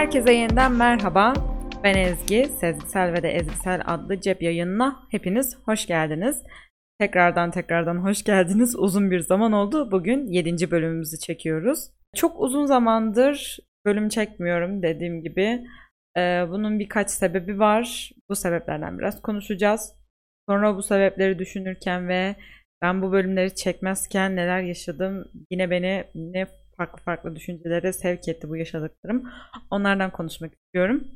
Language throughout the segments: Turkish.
Herkese yeniden merhaba. Ben Ezgi, Sezgisel ve de Ezgisel adlı cep yayınına hepiniz hoş geldiniz. Tekrardan tekrardan hoş geldiniz. Uzun bir zaman oldu. Bugün 7. bölümümüzü çekiyoruz. Çok uzun zamandır bölüm çekmiyorum dediğim gibi. Ee, bunun birkaç sebebi var. Bu sebeplerden biraz konuşacağız. Sonra bu sebepleri düşünürken ve ben bu bölümleri çekmezken neler yaşadım yine beni ne farklı farklı düşüncelere sevk etti bu yaşadıklarım. Onlardan konuşmak istiyorum.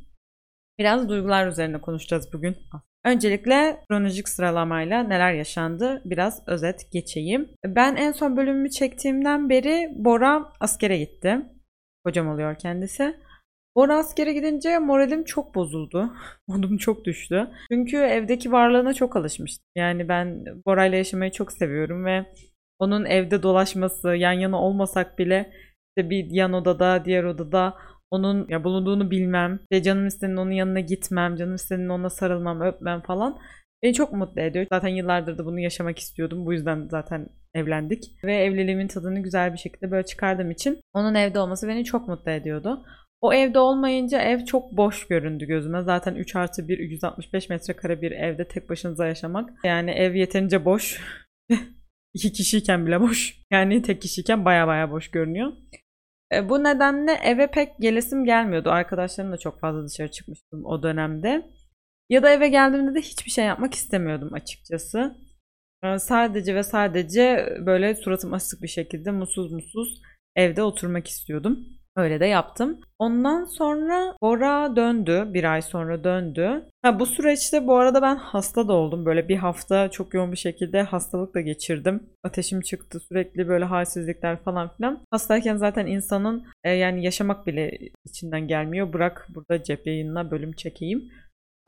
Biraz duygular üzerine konuşacağız bugün. Öncelikle kronolojik sıralamayla neler yaşandı biraz özet geçeyim. Ben en son bölümümü çektiğimden beri Bora askere gitti. Hocam oluyor kendisi. Bora askere gidince moralim çok bozuldu. Modum çok düştü. Çünkü evdeki varlığına çok alışmıştım. Yani ben Bora'yla yaşamayı çok seviyorum ve onun evde dolaşması, yan yana olmasak bile işte bir yan odada, diğer odada onun ya bulunduğunu bilmem, işte canım istediğinde onun yanına gitmem, canım istediğinde ona sarılmam, öpmem falan beni çok mutlu ediyor. Zaten yıllardır da bunu yaşamak istiyordum. Bu yüzden zaten evlendik. Ve evliliğimin tadını güzel bir şekilde böyle çıkardığım için onun evde olması beni çok mutlu ediyordu. O evde olmayınca ev çok boş göründü gözüme. Zaten 3 artı 1, 165 metrekare bir evde tek başınıza yaşamak. Yani ev yeterince boş. İki kişiyken bile boş. Yani tek kişiyken baya baya boş görünüyor. E, bu nedenle eve pek gelesim gelmiyordu. Arkadaşlarımla çok fazla dışarı çıkmıştım o dönemde. Ya da eve geldiğimde de hiçbir şey yapmak istemiyordum açıkçası. E, sadece ve sadece böyle suratım asık bir şekilde mutsuz mutsuz evde oturmak istiyordum. Öyle de yaptım. Ondan sonra Bora döndü. Bir ay sonra döndü. Ha, bu süreçte bu arada ben hasta da oldum. Böyle bir hafta çok yoğun bir şekilde hastalıkla geçirdim. Ateşim çıktı sürekli böyle halsizlikler falan filan. Hastayken zaten insanın e, yani yaşamak bile içinden gelmiyor. Bırak burada cep yayınına bölüm çekeyim.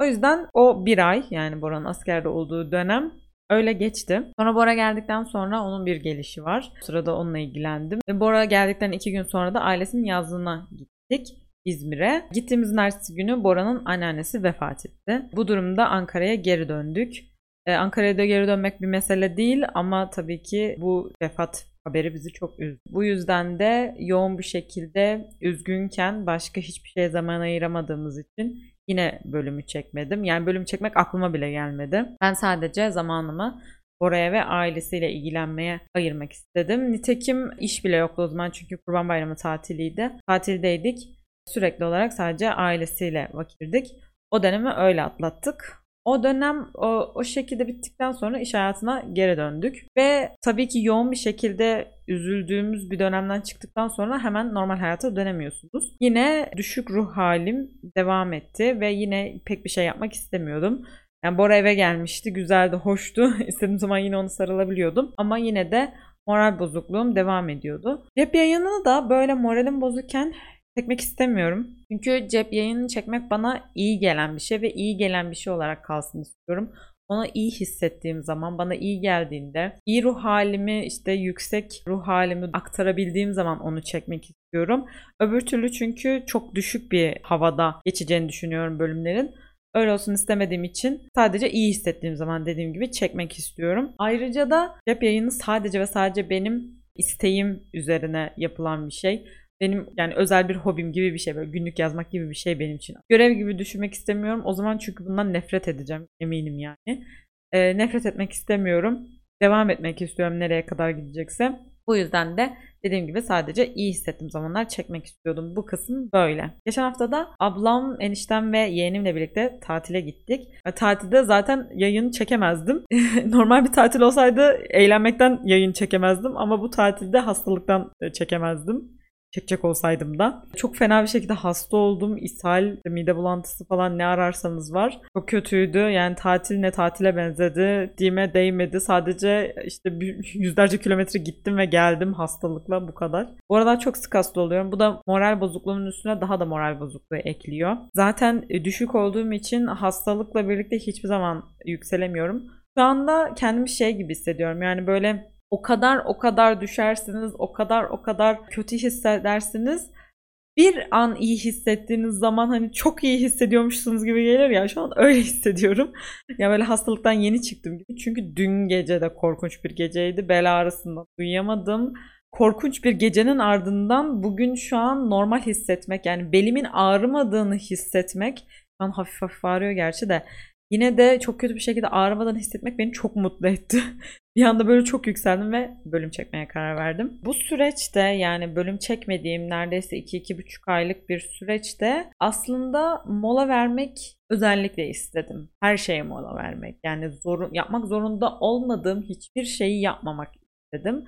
O yüzden o bir ay yani Bora'nın askerde olduğu dönem Öyle geçti. Sonra Bora geldikten sonra onun bir gelişi var. O sırada onunla ilgilendim. Ve Bora geldikten iki gün sonra da ailesinin yazlığına gittik. İzmir'e. Gittiğimiz ertesi günü Bora'nın anneannesi vefat etti. Bu durumda Ankara'ya geri döndük. Ee, Ankara'ya da geri dönmek bir mesele değil ama tabii ki bu vefat haberi bizi çok üzdü. Bu yüzden de yoğun bir şekilde üzgünken başka hiçbir şeye zaman ayıramadığımız için Yine bölümü çekmedim. Yani bölüm çekmek aklıma bile gelmedi. Ben sadece zamanımı oraya ve ailesiyle ilgilenmeye ayırmak istedim. Nitekim iş bile yoktu o zaman çünkü Kurban Bayramı tatiliydi. Tatildeydik. Sürekli olarak sadece ailesiyle vakirdik. O dönemi öyle atlattık. O dönem o, o şekilde bittikten sonra iş hayatına geri döndük. Ve tabii ki yoğun bir şekilde üzüldüğümüz bir dönemden çıktıktan sonra hemen normal hayata dönemiyorsunuz. Yine düşük ruh halim devam etti ve yine pek bir şey yapmak istemiyordum. Yani Bora eve gelmişti, güzeldi, hoştu. İstediğim zaman yine onu sarılabiliyordum. Ama yine de moral bozukluğum devam ediyordu. Cep yayını da böyle moralim bozukken çekmek istemiyorum. Çünkü cep yayını çekmek bana iyi gelen bir şey ve iyi gelen bir şey olarak kalsın istiyorum. Ona iyi hissettiğim zaman, bana iyi geldiğinde, iyi ruh halimi, işte yüksek ruh halimi aktarabildiğim zaman onu çekmek istiyorum. Öbür türlü çünkü çok düşük bir havada geçeceğini düşünüyorum bölümlerin. Öyle olsun istemediğim için sadece iyi hissettiğim zaman dediğim gibi çekmek istiyorum. Ayrıca da cep yayını sadece ve sadece benim isteğim üzerine yapılan bir şey. Benim yani özel bir hobim gibi bir şey böyle günlük yazmak gibi bir şey benim için. Görev gibi düşünmek istemiyorum. O zaman çünkü bundan nefret edeceğim eminim yani. E, nefret etmek istemiyorum. Devam etmek istiyorum nereye kadar gidecekse. Bu yüzden de dediğim gibi sadece iyi hissettiğim zamanlar çekmek istiyordum. Bu kısım böyle. Geçen hafta da ablam, eniştem ve yeğenimle birlikte tatile gittik. E, tatilde zaten yayın çekemezdim. Normal bir tatil olsaydı eğlenmekten yayın çekemezdim ama bu tatilde hastalıktan çekemezdim çekecek olsaydım da. Çok fena bir şekilde hasta oldum. İshal, mide bulantısı falan ne ararsanız var. Çok kötüydü. Yani tatil ne tatile benzedi. Dime değmedi. Sadece işte yüzlerce kilometre gittim ve geldim hastalıkla bu kadar. Bu arada çok sık hasta oluyorum. Bu da moral bozukluğunun üstüne daha da moral bozukluğu ekliyor. Zaten e, düşük olduğum için hastalıkla birlikte hiçbir zaman yükselemiyorum. Şu anda kendimi şey gibi hissediyorum. Yani böyle o kadar o kadar düşersiniz, o kadar o kadar kötü hissedersiniz. Bir an iyi hissettiğiniz zaman hani çok iyi hissediyormuşsunuz gibi gelir ya şu an öyle hissediyorum. ya böyle hastalıktan yeni çıktım gibi. Çünkü dün gece de korkunç bir geceydi. Bel ağrısından uyuyamadım. korkunç bir gecenin ardından bugün şu an normal hissetmek yani belimin ağrımadığını hissetmek an hafif hafif ağrıyor gerçi de yine de çok kötü bir şekilde ağrımadan hissetmek beni çok mutlu etti. bir anda böyle çok yükseldim ve bölüm çekmeye karar verdim. Bu süreçte yani bölüm çekmediğim neredeyse 2-2,5 aylık bir süreçte aslında mola vermek özellikle istedim. Her şeye mola vermek. Yani zorun, yapmak zorunda olmadığım hiçbir şeyi yapmamak istedim.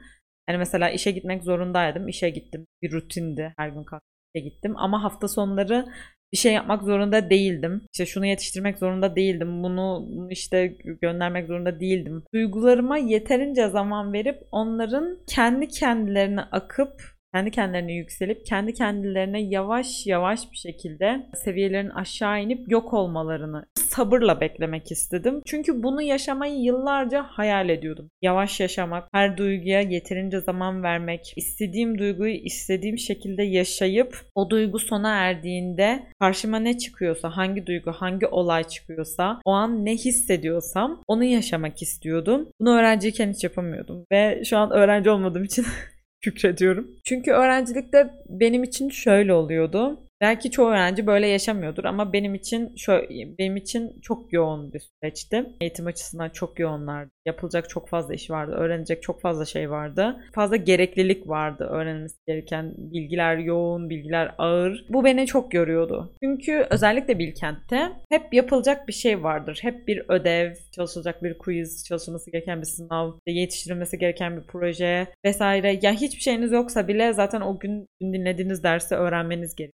Yani mesela işe gitmek zorundaydım. İşe gittim. Bir rutindi. Her gün işe gittim. Ama hafta sonları bir şey yapmak zorunda değildim. İşte şunu yetiştirmek zorunda değildim. Bunu işte göndermek zorunda değildim. Duygularıma yeterince zaman verip onların kendi kendilerine akıp kendi kendilerine yükselip kendi kendilerine yavaş yavaş bir şekilde seviyelerin aşağı inip yok olmalarını sabırla beklemek istedim. Çünkü bunu yaşamayı yıllarca hayal ediyordum. Yavaş yaşamak, her duyguya yeterince zaman vermek, istediğim duyguyu istediğim şekilde yaşayıp o duygu sona erdiğinde karşıma ne çıkıyorsa, hangi duygu, hangi olay çıkıyorsa, o an ne hissediyorsam onu yaşamak istiyordum. Bunu öğrenciyken hiç yapamıyordum ve şu an öğrenci olmadığım için şükrediyorum. Çünkü öğrencilikte benim için şöyle oluyordu. Belki çoğu öğrenci böyle yaşamıyordur ama benim için şöyle, benim için çok yoğun bir süreçti. Eğitim açısından çok yoğunlardı. Yapılacak çok fazla iş vardı. Öğrenecek çok fazla şey vardı. Fazla gereklilik vardı. Öğrenilmesi gereken bilgiler yoğun, bilgiler ağır. Bu beni çok yoruyordu. Çünkü özellikle Bilkent'te hep yapılacak bir şey vardır. Hep bir ödev, çalışılacak bir quiz, çalışılması gereken bir sınav, yetiştirilmesi gereken bir proje vesaire. Ya hiçbir şeyiniz yoksa bile zaten o gün dinlediğiniz dersi öğrenmeniz gerekiyor.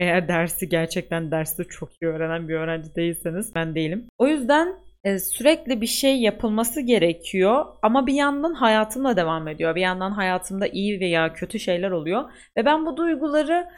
Eğer dersi gerçekten derste çok iyi öğrenen bir öğrenci değilseniz ben değilim. O yüzden e, sürekli bir şey yapılması gerekiyor ama bir yandan hayatımla devam ediyor. Bir yandan hayatımda iyi veya kötü şeyler oluyor ve ben bu duyguları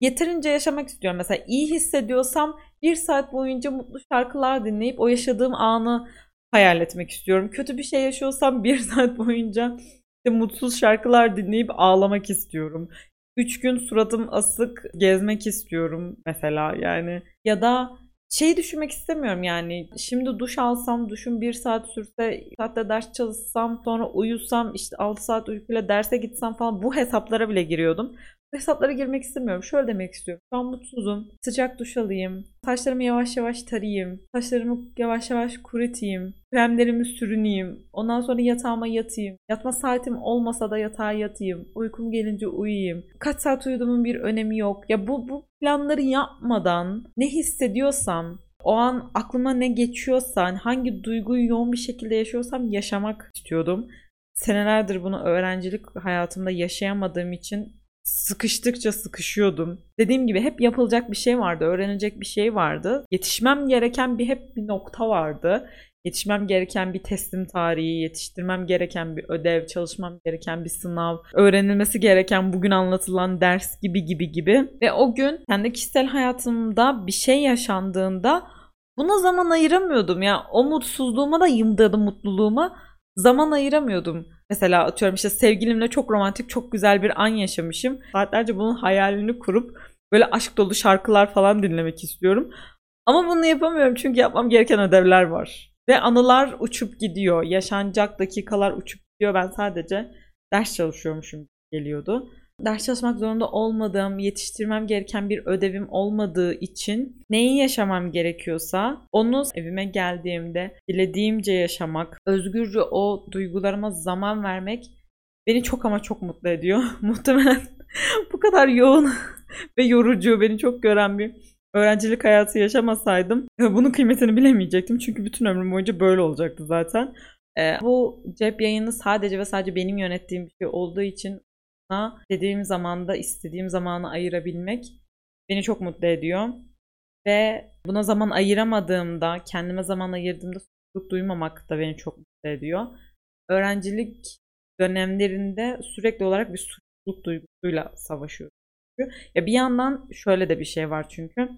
yeterince yaşamak istiyorum. Mesela iyi hissediyorsam bir saat boyunca mutlu şarkılar dinleyip o yaşadığım anı hayal etmek istiyorum. Kötü bir şey yaşıyorsam bir saat boyunca işte mutsuz şarkılar dinleyip ağlamak istiyorum. Üç gün suratım asık gezmek istiyorum mesela yani. Ya da şey düşünmek istemiyorum yani. Şimdi duş alsam, duşum bir saat sürse, saatte ders çalışsam, sonra uyusam, işte 6 saat uykuyla derse gitsem falan bu hesaplara bile giriyordum. Hesaplara girmek istemiyorum. Şöyle demek istiyorum. Şu an mutsuzum. Sıcak duş alayım. Saçlarımı yavaş yavaş tarayayım. Saçlarımı yavaş yavaş kurutayım. Kremlerimi sürüneyim. Ondan sonra yatağıma yatayım. Yatma saatim olmasa da yatağa yatayım. Uykum gelince uyuyayım. Kaç saat uyuduğumun bir önemi yok. Ya bu, bu planları yapmadan ne hissediyorsam o an aklıma ne geçiyorsa hani hangi duyguyu yoğun bir şekilde yaşıyorsam yaşamak istiyordum. Senelerdir bunu öğrencilik hayatımda yaşayamadığım için sıkıştıkça sıkışıyordum. Dediğim gibi hep yapılacak bir şey vardı, öğrenecek bir şey vardı. Yetişmem gereken bir hep bir nokta vardı. Yetişmem gereken bir teslim tarihi, yetiştirmem gereken bir ödev, çalışmam gereken bir sınav, öğrenilmesi gereken bugün anlatılan ders gibi gibi gibi. Ve o gün kendi kişisel hayatımda bir şey yaşandığında buna zaman ayıramıyordum. Ya yani o mutsuzluğuma da yımdadım mutluluğuma zaman ayıramıyordum. Mesela atıyorum işte sevgilimle çok romantik, çok güzel bir an yaşamışım. Saatlerce bunun hayalini kurup böyle aşk dolu şarkılar falan dinlemek istiyorum. Ama bunu yapamıyorum çünkü yapmam gereken ödevler var. Ve anılar uçup gidiyor. Yaşanacak dakikalar uçup gidiyor. Ben sadece ders çalışıyormuşum geliyordu ders çalışmak zorunda olmadığım, yetiştirmem gereken bir ödevim olmadığı için neyi yaşamam gerekiyorsa onu evime geldiğimde dilediğimce yaşamak, özgürce o duygularıma zaman vermek beni çok ama çok mutlu ediyor. Muhtemelen bu kadar yoğun ve yorucu, beni çok gören bir öğrencilik hayatı yaşamasaydım bunun kıymetini bilemeyecektim. Çünkü bütün ömrüm boyunca böyle olacaktı zaten. Bu cep yayını sadece ve sadece benim yönettiğim bir şey olduğu için dediğim zamanda istediğim zamanı ayırabilmek beni çok mutlu ediyor. Ve buna zaman ayıramadığımda, kendime zaman ayırdığımda suçluluk duymamak da beni çok mutlu ediyor. Öğrencilik dönemlerinde sürekli olarak bir suçluluk duygusuyla savaşıyorum. Ya bir yandan şöyle de bir şey var çünkü.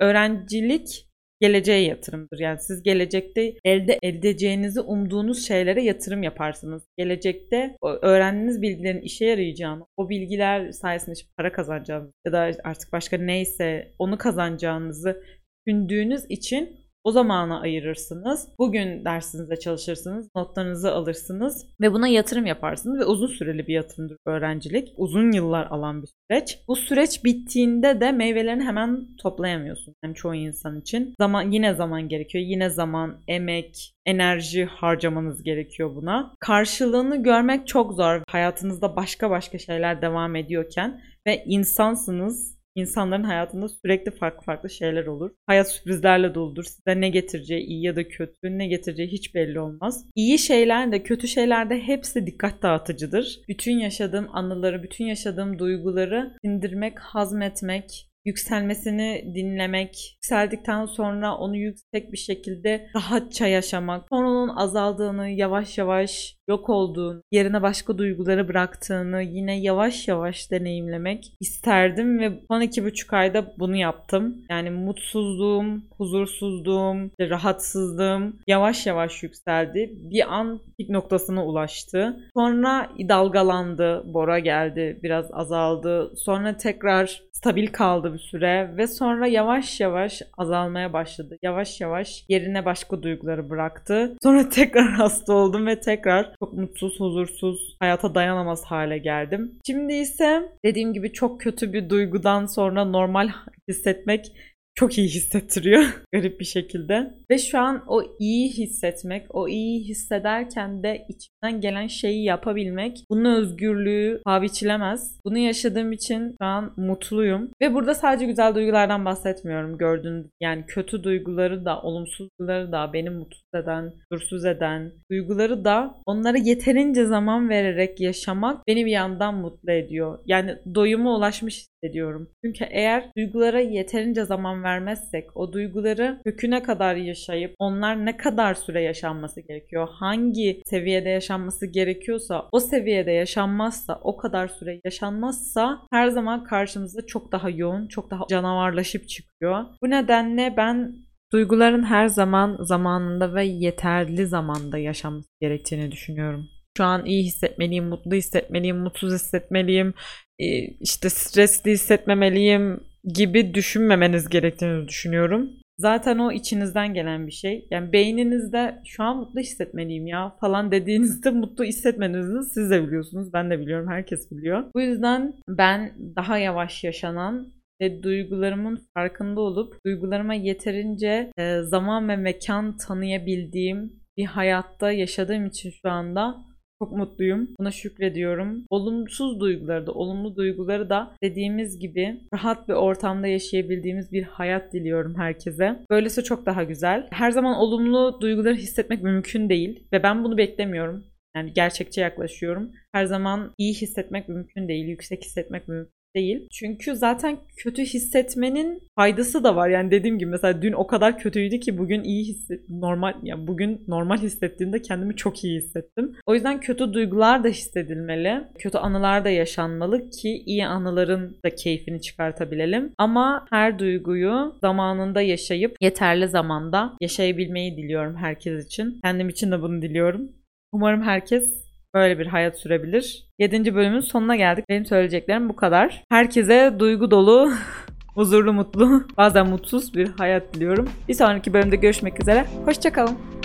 Öğrencilik geleceğe yatırımdır. Yani siz gelecekte elde edeceğinizi umduğunuz şeylere yatırım yaparsınız. Gelecekte öğrendiğiniz bilgilerin işe yarayacağını, o bilgiler sayesinde işte para kazanacağınız ya da artık başka neyse onu kazanacağınızı düşündüğünüz için O zamana ayırırsınız. Bugün dersinize çalışırsınız, notlarınızı alırsınız ve buna yatırım yaparsınız ve uzun süreli bir yatırımdır öğrencilik. Uzun yıllar alan bir süreç. Bu süreç bittiğinde de meyvelerini hemen toplayamıyorsun. Yani çoğu insan için. Zaman yine zaman gerekiyor. Yine zaman, emek, enerji harcamanız gerekiyor buna. Karşılığını görmek çok zor. Hayatınızda başka başka şeyler devam ediyorken ve insansınız. İnsanların hayatında sürekli farklı farklı şeyler olur. Hayat sürprizlerle doludur. Size ne getireceği iyi ya da kötü, ne getireceği hiç belli olmaz. İyi şeyler de kötü şeyler de hepsi dikkat dağıtıcıdır. Bütün yaşadığım anıları, bütün yaşadığım duyguları sindirmek, hazmetmek, yükselmesini dinlemek, yükseldikten sonra onu yüksek bir şekilde rahatça yaşamak, sonra onun azaldığını, yavaş yavaş yok olduğunu, yerine başka duyguları bıraktığını yine yavaş yavaş deneyimlemek isterdim ve son iki buçuk ayda bunu yaptım. Yani mutsuzluğum, huzursuzluğum, rahatsızlığım yavaş yavaş yükseldi. Bir an pik noktasına ulaştı. Sonra dalgalandı, Bora geldi, biraz azaldı. Sonra tekrar stabil kaldı bir süre ve sonra yavaş yavaş azalmaya başladı. Yavaş yavaş yerine başka duyguları bıraktı. Sonra tekrar hasta oldum ve tekrar çok mutsuz, huzursuz, hayata dayanamaz hale geldim. Şimdi ise dediğim gibi çok kötü bir duygudan sonra normal hissetmek çok iyi hissettiriyor garip bir şekilde. Ve şu an o iyi hissetmek, o iyi hissederken de içinden gelen şeyi yapabilmek, bunun özgürlüğü paha biçilemez. Bunu yaşadığım için şu an mutluyum. Ve burada sadece güzel duygulardan bahsetmiyorum gördüğünüz yani kötü duyguları da, olumsuz duyguları da, beni mutsuz eden, dursuz eden duyguları da onlara yeterince zaman vererek yaşamak beni bir yandan mutlu ediyor. Yani doyuma ulaşmış hissediyorum. Çünkü eğer duygulara yeterince zaman vermezsek, o duyguları köküne kadar yaşayıp onlar ne kadar süre yaşanması gerekiyor, hangi seviyede yaşanması gerekiyorsa, o seviyede yaşanmazsa, o kadar süre yaşanmazsa her zaman karşımıza çok daha yoğun, çok daha canavarlaşıp çıkıyor. Bu nedenle ben duyguların her zaman zamanında ve yeterli zamanda yaşanması gerektiğini düşünüyorum. Şu an iyi hissetmeliyim, mutlu hissetmeliyim, mutsuz hissetmeliyim, e, işte stresli hissetmemeliyim gibi düşünmemeniz gerektiğini düşünüyorum. Zaten o içinizden gelen bir şey. Yani beyninizde şu an mutlu hissetmeliyim ya falan dediğinizde mutlu hissetmenizi siz de biliyorsunuz. Ben de biliyorum. Herkes biliyor. Bu yüzden ben daha yavaş yaşanan ve duygularımın farkında olup duygularıma yeterince e, zaman ve mekan tanıyabildiğim bir hayatta yaşadığım için şu anda çok mutluyum. Buna şükrediyorum. Olumsuz duyguları da, olumlu duyguları da dediğimiz gibi rahat bir ortamda yaşayabildiğimiz bir hayat diliyorum herkese. Böylesi çok daha güzel. Her zaman olumlu duyguları hissetmek mümkün değil ve ben bunu beklemiyorum. Yani gerçekçi yaklaşıyorum. Her zaman iyi hissetmek mümkün değil, yüksek hissetmek mümkün değil. Çünkü zaten kötü hissetmenin faydası da var. Yani dediğim gibi mesela dün o kadar kötüydü ki bugün iyi hisset normal ya yani bugün normal hissettiğimde kendimi çok iyi hissettim. O yüzden kötü duygular da hissedilmeli. Kötü anılar da yaşanmalı ki iyi anıların da keyfini çıkartabilelim. Ama her duyguyu zamanında yaşayıp yeterli zamanda yaşayabilmeyi diliyorum herkes için. Kendim için de bunu diliyorum. Umarım herkes böyle bir hayat sürebilir. 7. bölümün sonuna geldik. Benim söyleyeceklerim bu kadar. Herkese duygu dolu, huzurlu, mutlu, bazen mutsuz bir hayat diliyorum. Bir sonraki bölümde görüşmek üzere. Hoşçakalın.